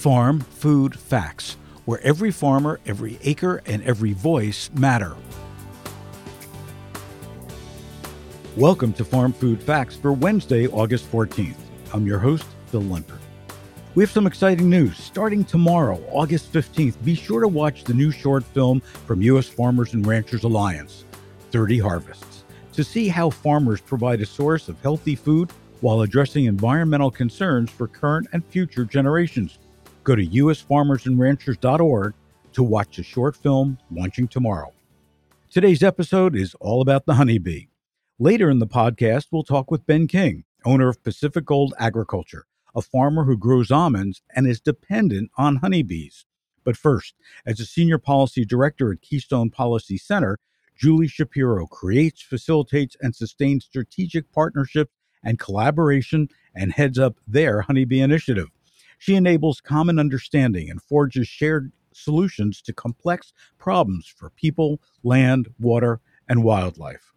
Farm Food Facts, where every farmer, every acre, and every voice matter. Welcome to Farm Food Facts for Wednesday, August 14th. I'm your host, Phil Lempert. We have some exciting news. Starting tomorrow, August 15th, be sure to watch the new short film from U.S. Farmers and Ranchers Alliance, 30 Harvests, to see how farmers provide a source of healthy food while addressing environmental concerns for current and future generations. Go to usfarmersandranchers.org to watch the short film launching tomorrow. Today's episode is all about the honeybee. Later in the podcast, we'll talk with Ben King, owner of Pacific Gold Agriculture, a farmer who grows almonds and is dependent on honeybees. But first, as a senior policy director at Keystone Policy Center, Julie Shapiro creates, facilitates, and sustains strategic partnerships and collaboration and heads up their honeybee initiative. She enables common understanding and forges shared solutions to complex problems for people, land, water, and wildlife.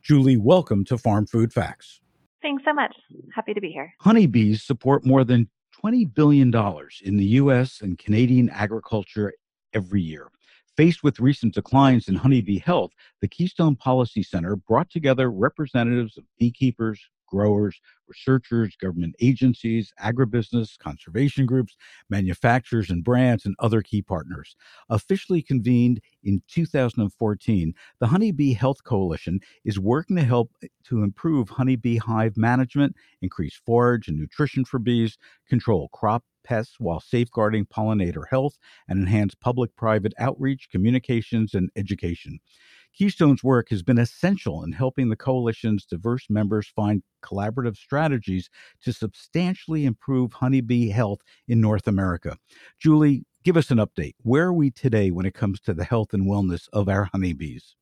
Julie, welcome to Farm Food Facts. Thanks so much. Happy to be here. Honeybees support more than $20 billion in the U.S. and Canadian agriculture every year. Faced with recent declines in honeybee health, the Keystone Policy Center brought together representatives of beekeepers, growers, researchers, government agencies, agribusiness, conservation groups, manufacturers and brands, and other key partners. Officially convened in 2014, the Honeybee Health Coalition is working to help eh, to improve honeybee hive management, increase forage and nutrition for bees, control crop pests while safeguarding pollinator health, and enhance public private outreach, communications, and education. Keystone's work has been essential in helping the coalition's diverse members find collaborative strategies to substantially improve honeybee health in North America. Julie, give us an update. Where are we today when it comes to the health and wellness of our honeybees?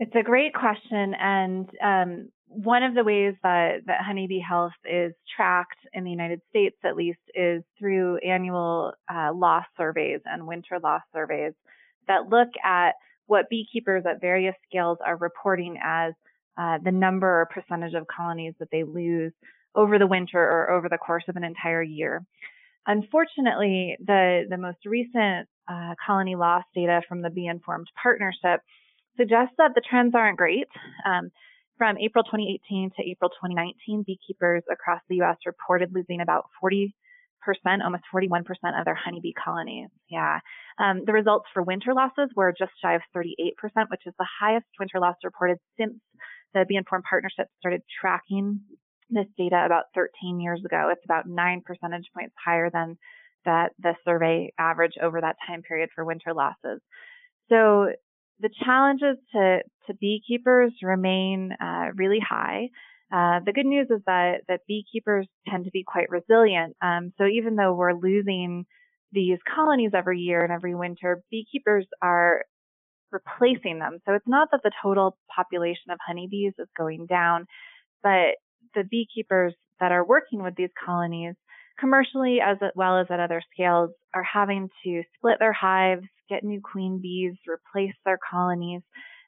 It's a great question. And um, one of the ways that, that honeybee health is tracked in the United States, at least, is through annual uh, loss surveys and winter loss surveys that look at what beekeepers at various scales are reporting as uh, the number or percentage of colonies that they lose over the winter or over the course of an entire year. Unfortunately, the, the most recent uh, colony loss data from the Bee Informed Partnership suggests that the trends aren't great. Um, from April 2018 to April 2019, beekeepers across the U.S. reported losing about 40 percent, almost 41% of their honeybee colonies. Yeah. Um, the results for winter losses were just shy of 38%, which is the highest winter loss reported since the Bee Informed Partnership started tracking this data about 13 years ago. It's about nine percentage points higher than that the survey average over that time period for winter losses. So the challenges to, to beekeepers remain uh, really high. Uh, the good news is that, that beekeepers tend to be quite resilient. Um, so even though we're losing these colonies every year and every winter, beekeepers are replacing them. So it's not that the total population of honeybees is going down, but the beekeepers that are working with these colonies commercially as well as at other scales are having to split their hives, get new queen bees, replace their colonies,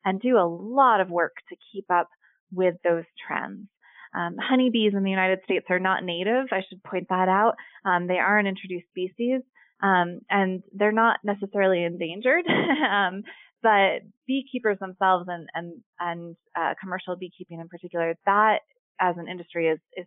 and do a lot of work to keep up with those trends. Um, honeybees in the United States are not native. I should point that out. Um, they are an introduced species, um, and they're not necessarily endangered. Um, but beekeepers themselves and and and uh, commercial beekeeping in particular, that as an industry is is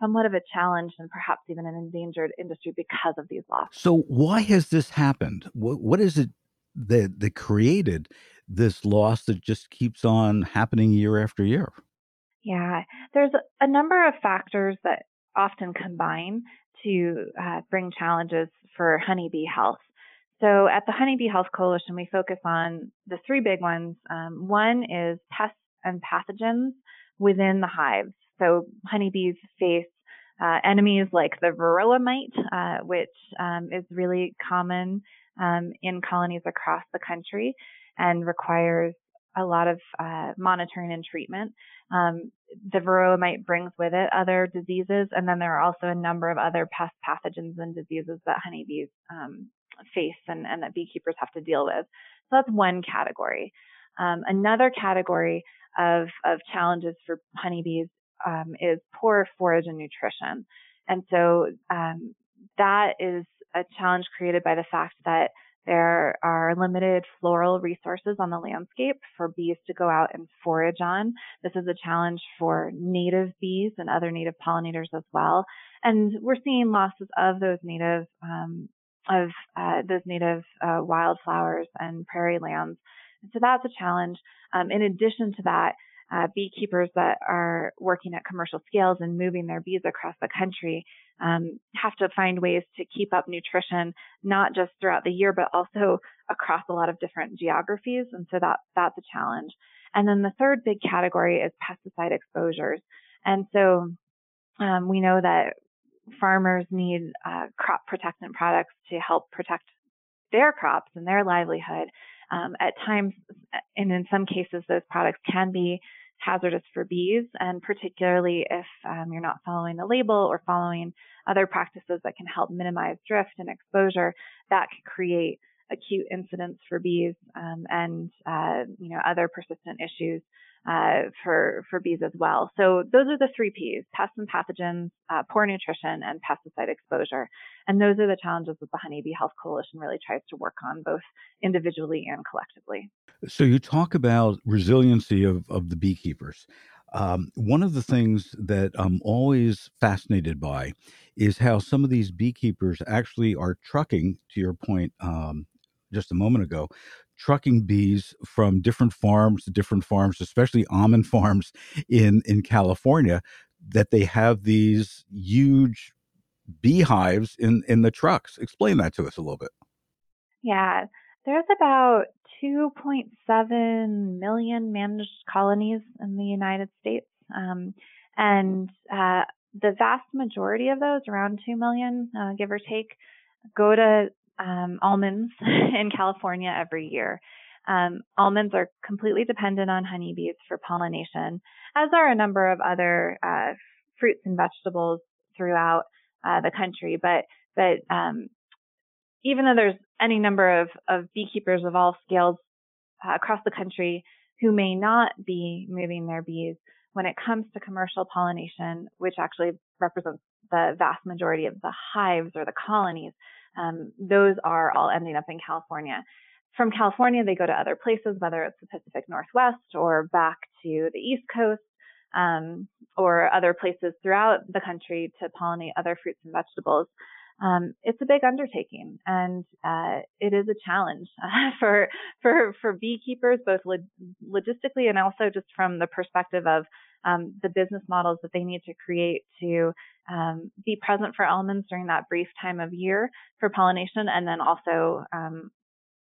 somewhat of a challenge and perhaps even an endangered industry because of these laws. So why has this happened? What what is it that that created this loss that just keeps on happening year after year? Yeah, there's a number of factors that often combine to uh, bring challenges for honeybee health. So at the Honeybee Health Coalition, we focus on the three big ones. Um, one is pests and pathogens within the hives. So honeybees face uh, enemies like the varroa mite, uh, which um, is really common um, in colonies across the country and requires a lot of uh, monitoring and treatment. Um, the varroa mite brings with it other diseases, and then there are also a number of other pest pathogens and diseases that honeybees um, face and, and, that beekeepers have to deal with. So that's one category. Um, another category of, of challenges for honeybees um, is poor forage and nutrition. And so um, that is a challenge created by the fact that there are limited floral resources on the landscape for bees to go out and forage on. This is a challenge for native bees and other native pollinators as well. And we're seeing losses of those native um, of uh, those native uh, wildflowers and prairie lands. So that's a challenge. Um, in addition to that, uh, beekeepers that are working at commercial scales and moving their bees across the country um, have to find ways to keep up nutrition, not just throughout the year, but also across a lot of different geographies. And so that that's a challenge. And then the third big category is pesticide exposures. And so um, we know that farmers need uh, crop protectant products to help protect their crops and their livelihood. Um, at times, and in some cases, those products can be hazardous for bees, and particularly if um, you're not following the label or following other practices that can help minimize drift and exposure, that can create acute incidents for bees um, and uh, you know other persistent issues uh, for for bees as well. So those are the three P's: pests and pathogens, uh, poor nutrition, and pesticide exposure. And those are the challenges that the Honeybee Health Coalition really tries to work on, both individually and collectively. So you talk about resiliency of of the beekeepers. Um, one of the things that I'm always fascinated by is how some of these beekeepers actually are trucking, to your point um, just a moment ago, trucking bees from different farms to different farms, especially almond farms in in California, that they have these huge beehives in in the trucks. Explain that to us a little bit. Yeah, there's about 2.7 million managed colonies in the United States, um, and uh, the vast majority of those, around 2 million, uh, give or take, go to um, almonds in California every year. Um, almonds are completely dependent on honeybees for pollination, as are a number of other uh, fruits and vegetables throughout uh, the country. But but um, even though there's any number of, of beekeepers of all scales uh, across the country who may not be moving their bees, when it comes to commercial pollination, which actually represents the vast majority of the hives or the colonies, um, those are all ending up in California. From California, they go to other places, whether it's the Pacific Northwest or back to the East Coast um, or other places throughout the country to pollinate other fruits and vegetables. Um, it's a big undertaking and uh, it is a challenge uh, for for for beekeepers both log- logistically and also just from the perspective of um, the business models that they need to create to um, be present for almonds during that brief time of year for pollination, and then also um,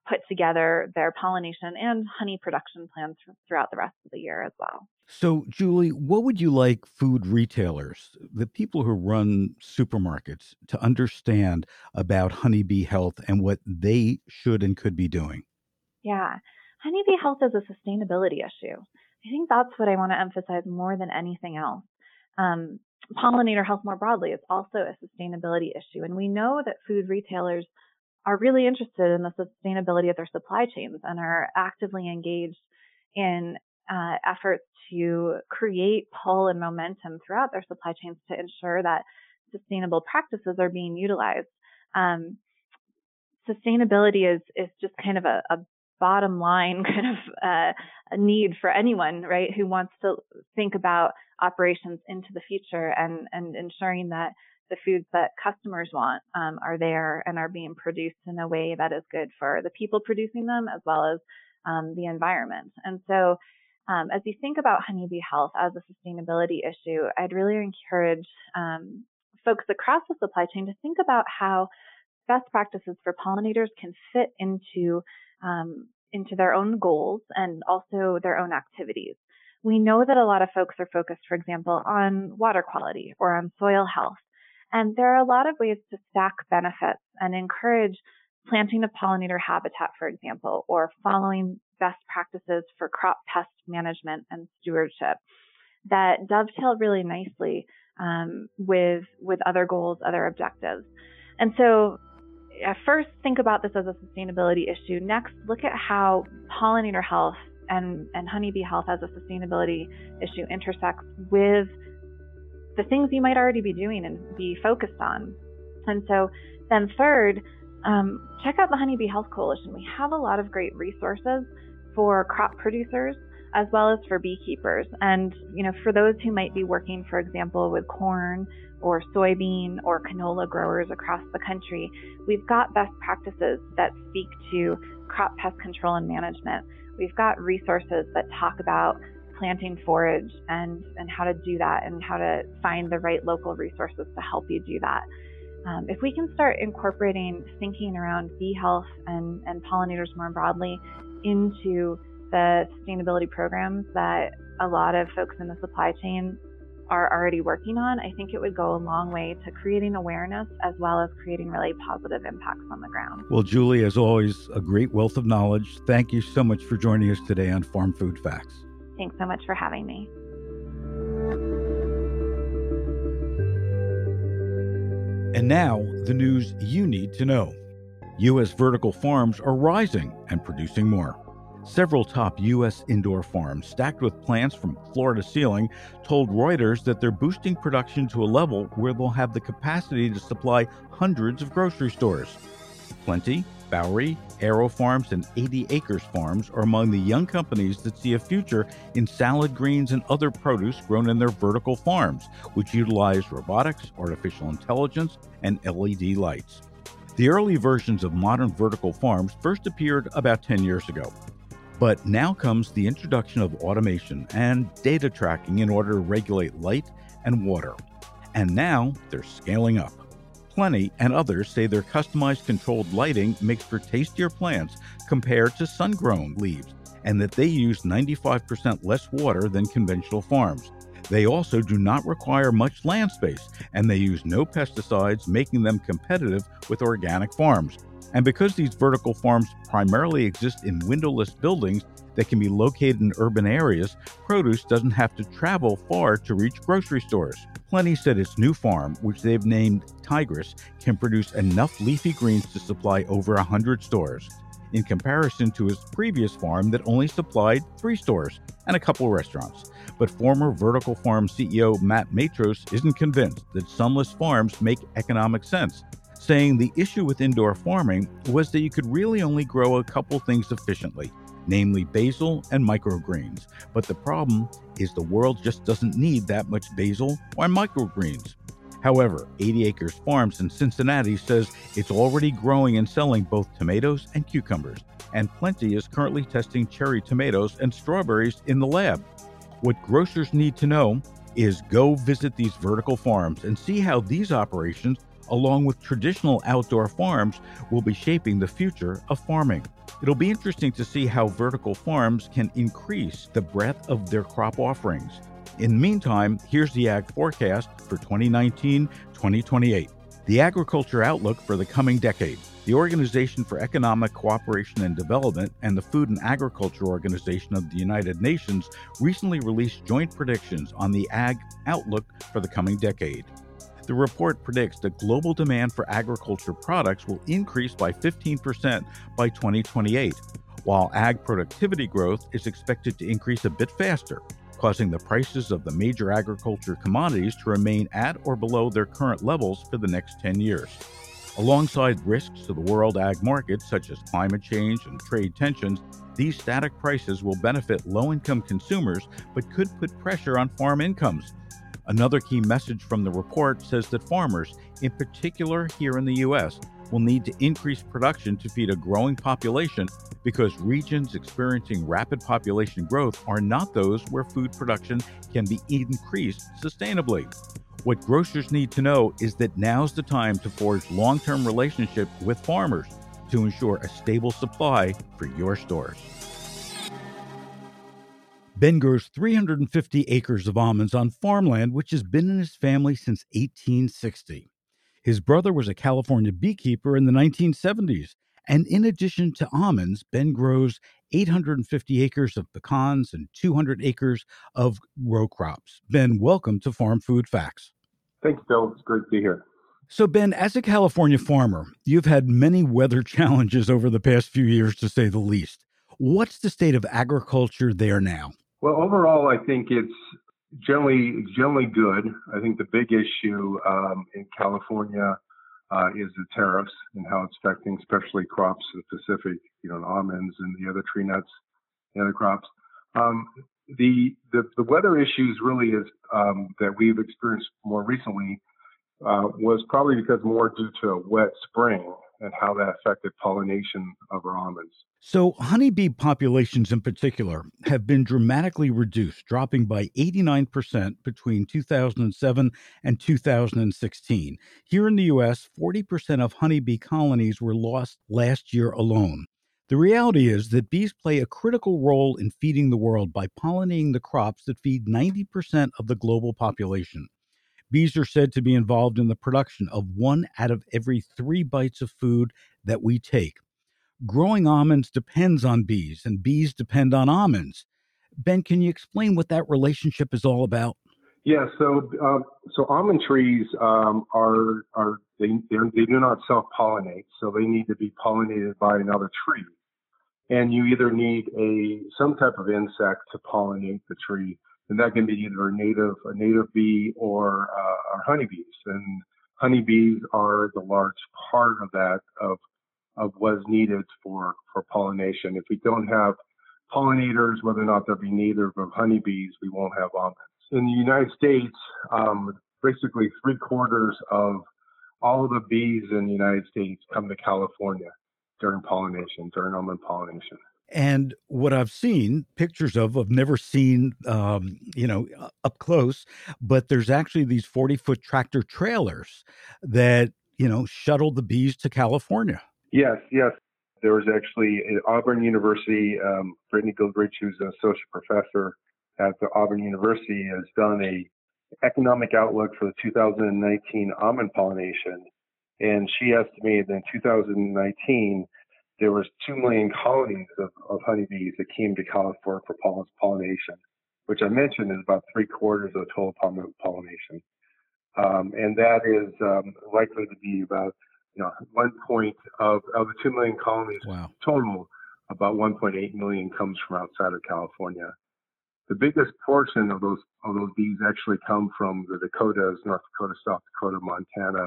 put together their pollination and honey production plans throughout the rest of the year as well. So, Julie, what would you like food retailers, the people who run supermarkets, to understand about honeybee health and what they should and could be doing? Yeah, honeybee health is a sustainability issue. I think that's what I want to emphasize more than anything else. Um, pollinator health more broadly is also a sustainability issue. And we know that food retailers are really interested in the sustainability of their supply chains and are actively engaged in uh, efforts to create pull and momentum throughout their supply chains to ensure that sustainable practices are being utilized. Um, sustainability is is just kind of a, a bottom line kind of uh, need for anyone, right, who wants to think about operations into the future and, and ensuring that the foods that customers want um, are there and are being produced in a way that is good for the people producing them as well as um, the environment. And so, um, as you think about honeybee health as a sustainability issue, I'd really encourage um, folks across the supply chain to think about how best practices for pollinators can fit into um, into their own goals and also their own activities. We know that a lot of folks are focused, for example, on water quality or on soil health. And there are a lot of ways to stack benefits and encourage planting a pollinator habitat, for example, or following best practices for crop pest management and stewardship that dovetail really nicely um, with with other goals, other objectives. And so at first think about this as a sustainability issue. Next, look at how pollinator health and, and honeybee health as a sustainability issue intersects with the things you might already be doing and be focused on. And so Then, third, um, check out the Honeybee Health Coalition. We have a lot of great resources for crop producers as well as for beekeepers. And, you know, for those who might be working, for example, with corn or soybean or canola growers across the country, we've got best practices that speak to crop pest control and management. We've got resources that talk about planting forage and, and how to do that and how to find the right local resources to help you do that. Um, if we can start incorporating thinking around bee health and, and pollinators more broadly into the sustainability programs that a lot of folks in the supply chain are already working on, I think it would go a long way to creating awareness as well as creating really positive impacts on the ground. Well, Julie, as always, a great wealth of knowledge. Thank you so much for joining us today on Farm Food Facts. Thanks so much for having me. And now, the news you need to know. U.S. vertical farms are rising and producing more. Several top U.S. indoor farms, stacked with plants from floor to ceiling, told Reuters that they're boosting production to a level where they'll have the capacity to supply hundreds of grocery stores. Plenty, Bowery, AeroFarms, and 80 Acres Farms are among the young companies that see a future in salad greens and other produce grown in their vertical farms, which utilize robotics, artificial intelligence, and LED lights. The early versions of modern vertical farms first appeared about 10 years ago. But now comes the introduction of automation and data tracking in order to regulate light and water. And now they're scaling up. Plenty and others say their customized controlled lighting makes for tastier plants compared to sun grown leaves, and that they use 95% less water than conventional farms. They also do not require much land space, and they use no pesticides, making them competitive with organic farms. And because these vertical farms primarily exist in windowless buildings that can be located in urban areas, produce doesn't have to travel far to reach grocery stores. Plenty said its new farm, which they've named Tigris, can produce enough leafy greens to supply over 100 stores, in comparison to his previous farm that only supplied three stores and a couple restaurants. But former Vertical Farm CEO Matt Matros isn't convinced that sunless farms make economic sense saying the issue with indoor farming was that you could really only grow a couple things efficiently, namely basil and microgreens. But the problem is the world just doesn't need that much basil or microgreens. However, 80 Acres Farms in Cincinnati says it's already growing and selling both tomatoes and cucumbers, and Plenty is currently testing cherry tomatoes and strawberries in the lab. What grocers need to know is go visit these vertical farms and see how these operations along with traditional outdoor farms, will be shaping the future of farming. It'll be interesting to see how vertical farms can increase the breadth of their crop offerings. In the meantime, here's the ag forecast for 2019 2028. The agriculture outlook for the coming decade. The Organization for Economic Cooperation and Development and the Food and Agriculture Organization of the United Nations recently released joint predictions on the ag outlook for the coming decade. The report predicts that global demand for agriculture products will increase by 15% by 2028, while ag productivity growth is expected to increase a bit faster, causing the prices of the major agriculture commodities to remain at or below their current levels for the next 10 years. Alongside risks to the world ag market, such as climate change and trade tensions, these static prices will benefit low income consumers but could put pressure on farm incomes, Another key message from the report says that farmers, in particular here in the U.S., will need to increase production to feed a growing population because regions experiencing rapid population growth are not those where food production can be increased sustainably. What grocers need to know is that now's the time to forge long term relationships with farmers to ensure a stable supply for your stores. Ben grows 350 acres of almonds on farmland, which has been in his family since 1860. His brother was a California beekeeper in the 1970s. And in addition to almonds, Ben grows 850 acres of pecans and 200 acres of row crops. Ben, welcome to Farm Food Facts. Thanks, Bill. It's great to be here. So, Ben, as a California farmer, you've had many weather challenges over the past few years, to say the least. What's the state of agriculture there now? Well, overall, I think it's generally generally good. I think the big issue um, in California uh, is the tariffs and how it's affecting especially crops in the Pacific, you know, almonds and the other tree nuts, the other crops. Um, the, the, the weather issues really is um, that we've experienced more recently uh, was probably because more due to a wet spring and how that affected pollination of our almonds. So, honeybee populations in particular have been dramatically reduced, dropping by 89% between 2007 and 2016. Here in the US, 40% of honeybee colonies were lost last year alone. The reality is that bees play a critical role in feeding the world by pollinating the crops that feed 90% of the global population. Bees are said to be involved in the production of one out of every three bites of food that we take. Growing almonds depends on bees, and bees depend on almonds. Ben, can you explain what that relationship is all about? Yeah, so uh, so almond trees um, are are they they do not self pollinate, so they need to be pollinated by another tree, and you either need a some type of insect to pollinate the tree, and that can be either a native a native bee or uh, or honeybees. And honeybees are the large part of that of of what is needed for for pollination. If we don't have pollinators, whether or not there be native of honeybees, we won't have almonds. In the United States, um, basically three quarters of all of the bees in the United States come to California during pollination, during almond pollination. And what I've seen pictures of, I've never seen, um, you know, up close, but there's actually these 40 foot tractor trailers that, you know, shuttle the bees to California. Yes, yes. There was actually at Auburn University, um, Brittany Goodrich, who's an associate professor at the Auburn University, has done a economic outlook for the 2019 almond pollination. And she estimated that in 2019, there was 2 million colonies of, of honeybees that came to California for pollination, which I mentioned is about three quarters of the total pollination. Um, and that is um, likely to be about, you know, one point of, of the 2 million colonies wow. total, about 1.8 million comes from outside of California. The biggest portion of those of those bees actually come from the Dakotas, North Dakota, South Dakota, Montana,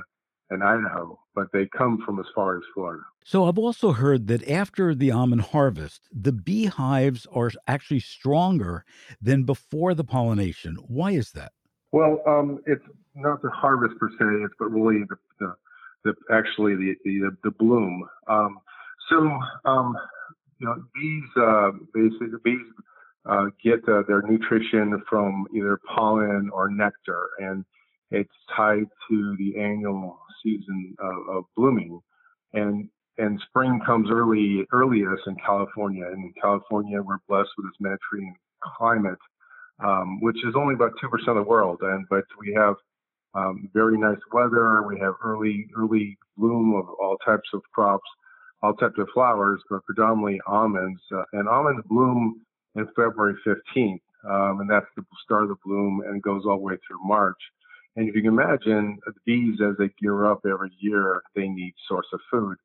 and Idaho, but they come from as far as Florida. So I've also heard that after the almond harvest, the beehives are actually stronger than before the pollination. Why is that? Well, um, it's not the harvest per se, it's but really the, the, the actually the the, the bloom. Um, so um, you know, bees uh, basically bees uh, get uh, their nutrition from either pollen or nectar, and it's tied to the annual season of, of blooming, and and spring comes early earliest in California. And in California, we're blessed with this Mediterranean climate, um, which is only about two percent of the world, and but we have um, very nice weather. We have early early bloom of all types of crops, all types of flowers, but predominantly almonds. Uh, and almonds bloom in February 15th, um, and that's the start of the bloom, and goes all the way through March. And if you can imagine, the bees, as they gear up every year, they need source of food.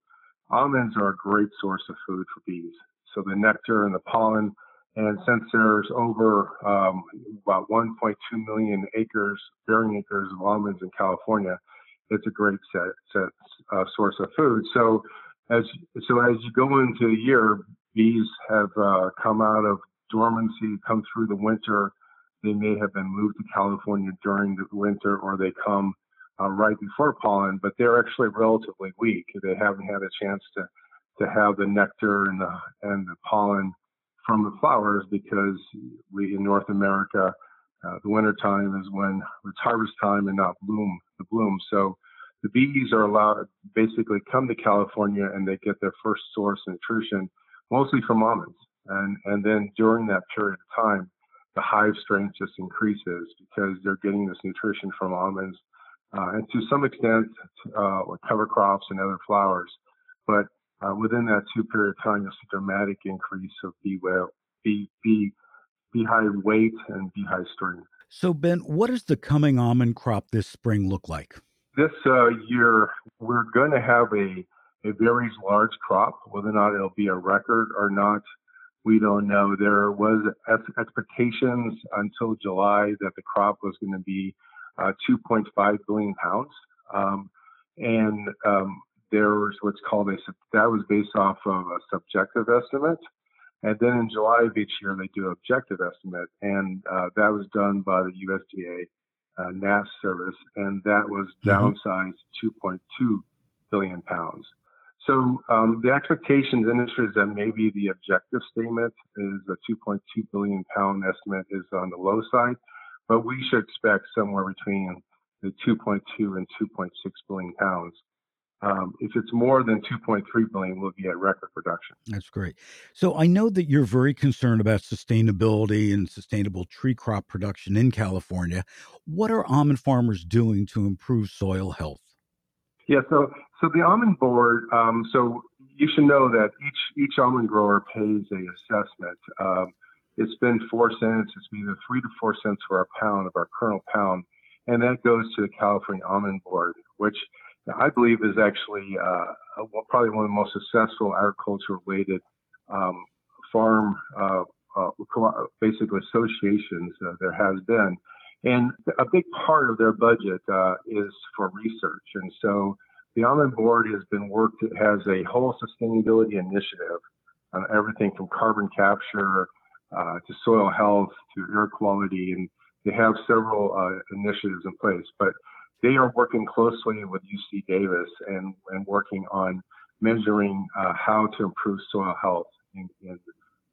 Almonds are a great source of food for bees. So the nectar and the pollen, and since there's over um, about 1.2 million acres, bearing acres of almonds in California, it's a great set, set uh, source of food. So as so as you go into the year, bees have uh, come out of dormancy, come through the winter they may have been moved to California during the winter or they come uh, right before pollen, but they're actually relatively weak. They haven't had a chance to, to have the nectar and the, and the pollen from the flowers because we in North America, uh, the winter time is when it's harvest time and not bloom, the bloom. So the bees are allowed basically come to California and they get their first source of nutrition mostly from almonds. And, and then during that period of time, the hive strength just increases because they're getting this nutrition from almonds uh, and to some extent uh, cover crops and other flowers. But uh, within that two period of time, you'll see dramatic increase of bee, well, bee, bee, beehive weight and beehive strength. So, Ben, what does the coming almond crop this spring look like? This uh, year, we're going to have a, a very large crop. Whether or not it'll be a record or not, we don't know. There was expectations until July that the crop was going to be uh, 2.5 billion pounds. Um, and um, there was what's called a that was based off of a subjective estimate, and then in July of each year they do objective estimate, and uh, that was done by the USDA uh, NASS service, and that was mm-hmm. downsized 2.2 billion pounds. So um, the expectations in industry is that maybe the objective statement is a 2.2 billion pound estimate is on the low side, but we should expect somewhere between the 2.2 and 2.6 billion pounds. Um, if it's more than 2.3 billion, we'll be at record production. That's great. So I know that you're very concerned about sustainability and sustainable tree crop production in California. What are almond farmers doing to improve soil health? Yeah, so so the almond board. Um, so you should know that each each almond grower pays a assessment. Um, it's been four cents. It's either three to four cents for a pound of our kernel pound, and that goes to the California Almond Board, which I believe is actually uh, probably one of the most successful agriculture-related um, farm, uh, uh, basically associations uh, there has been. And a big part of their budget uh, is for research. And so the Almond Board has been worked, it has a whole sustainability initiative on everything from carbon capture uh, to soil health to air quality. And they have several initiatives in place. But they are working closely with UC Davis and, and working on measuring uh, how to improve soil health in, in,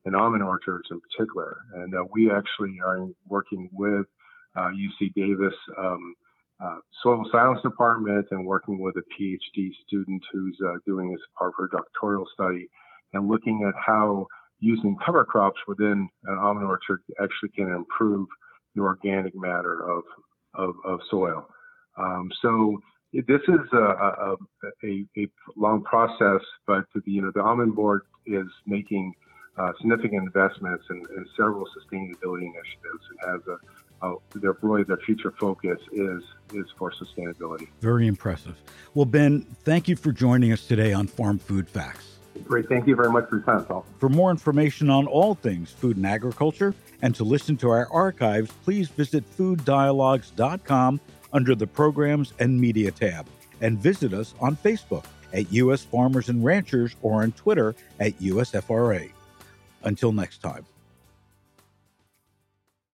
in almond orchards in particular. And uh, we actually are working with uh, UC Davis um, uh, soil science department and working with a PhD student who's uh, doing this part of her doctoral study and looking at how using cover crops within an almond orchard actually can improve the organic matter of, of, of soil. Um, so this is a, a, a, a, long process, but the, you know the almond board is making uh, significant investments in, in, several sustainability initiatives and has a, a their really their future focus is is for sustainability. Very impressive. Well, Ben, thank you for joining us today on Farm Food Facts. Great. Thank you very much for your time, Paul. For more information on all things food and agriculture and to listen to our archives, please visit fooddialogues.com under the Programs and Media tab and visit us on Facebook at U.S. Farmers and Ranchers or on Twitter at USFRA. Until next time.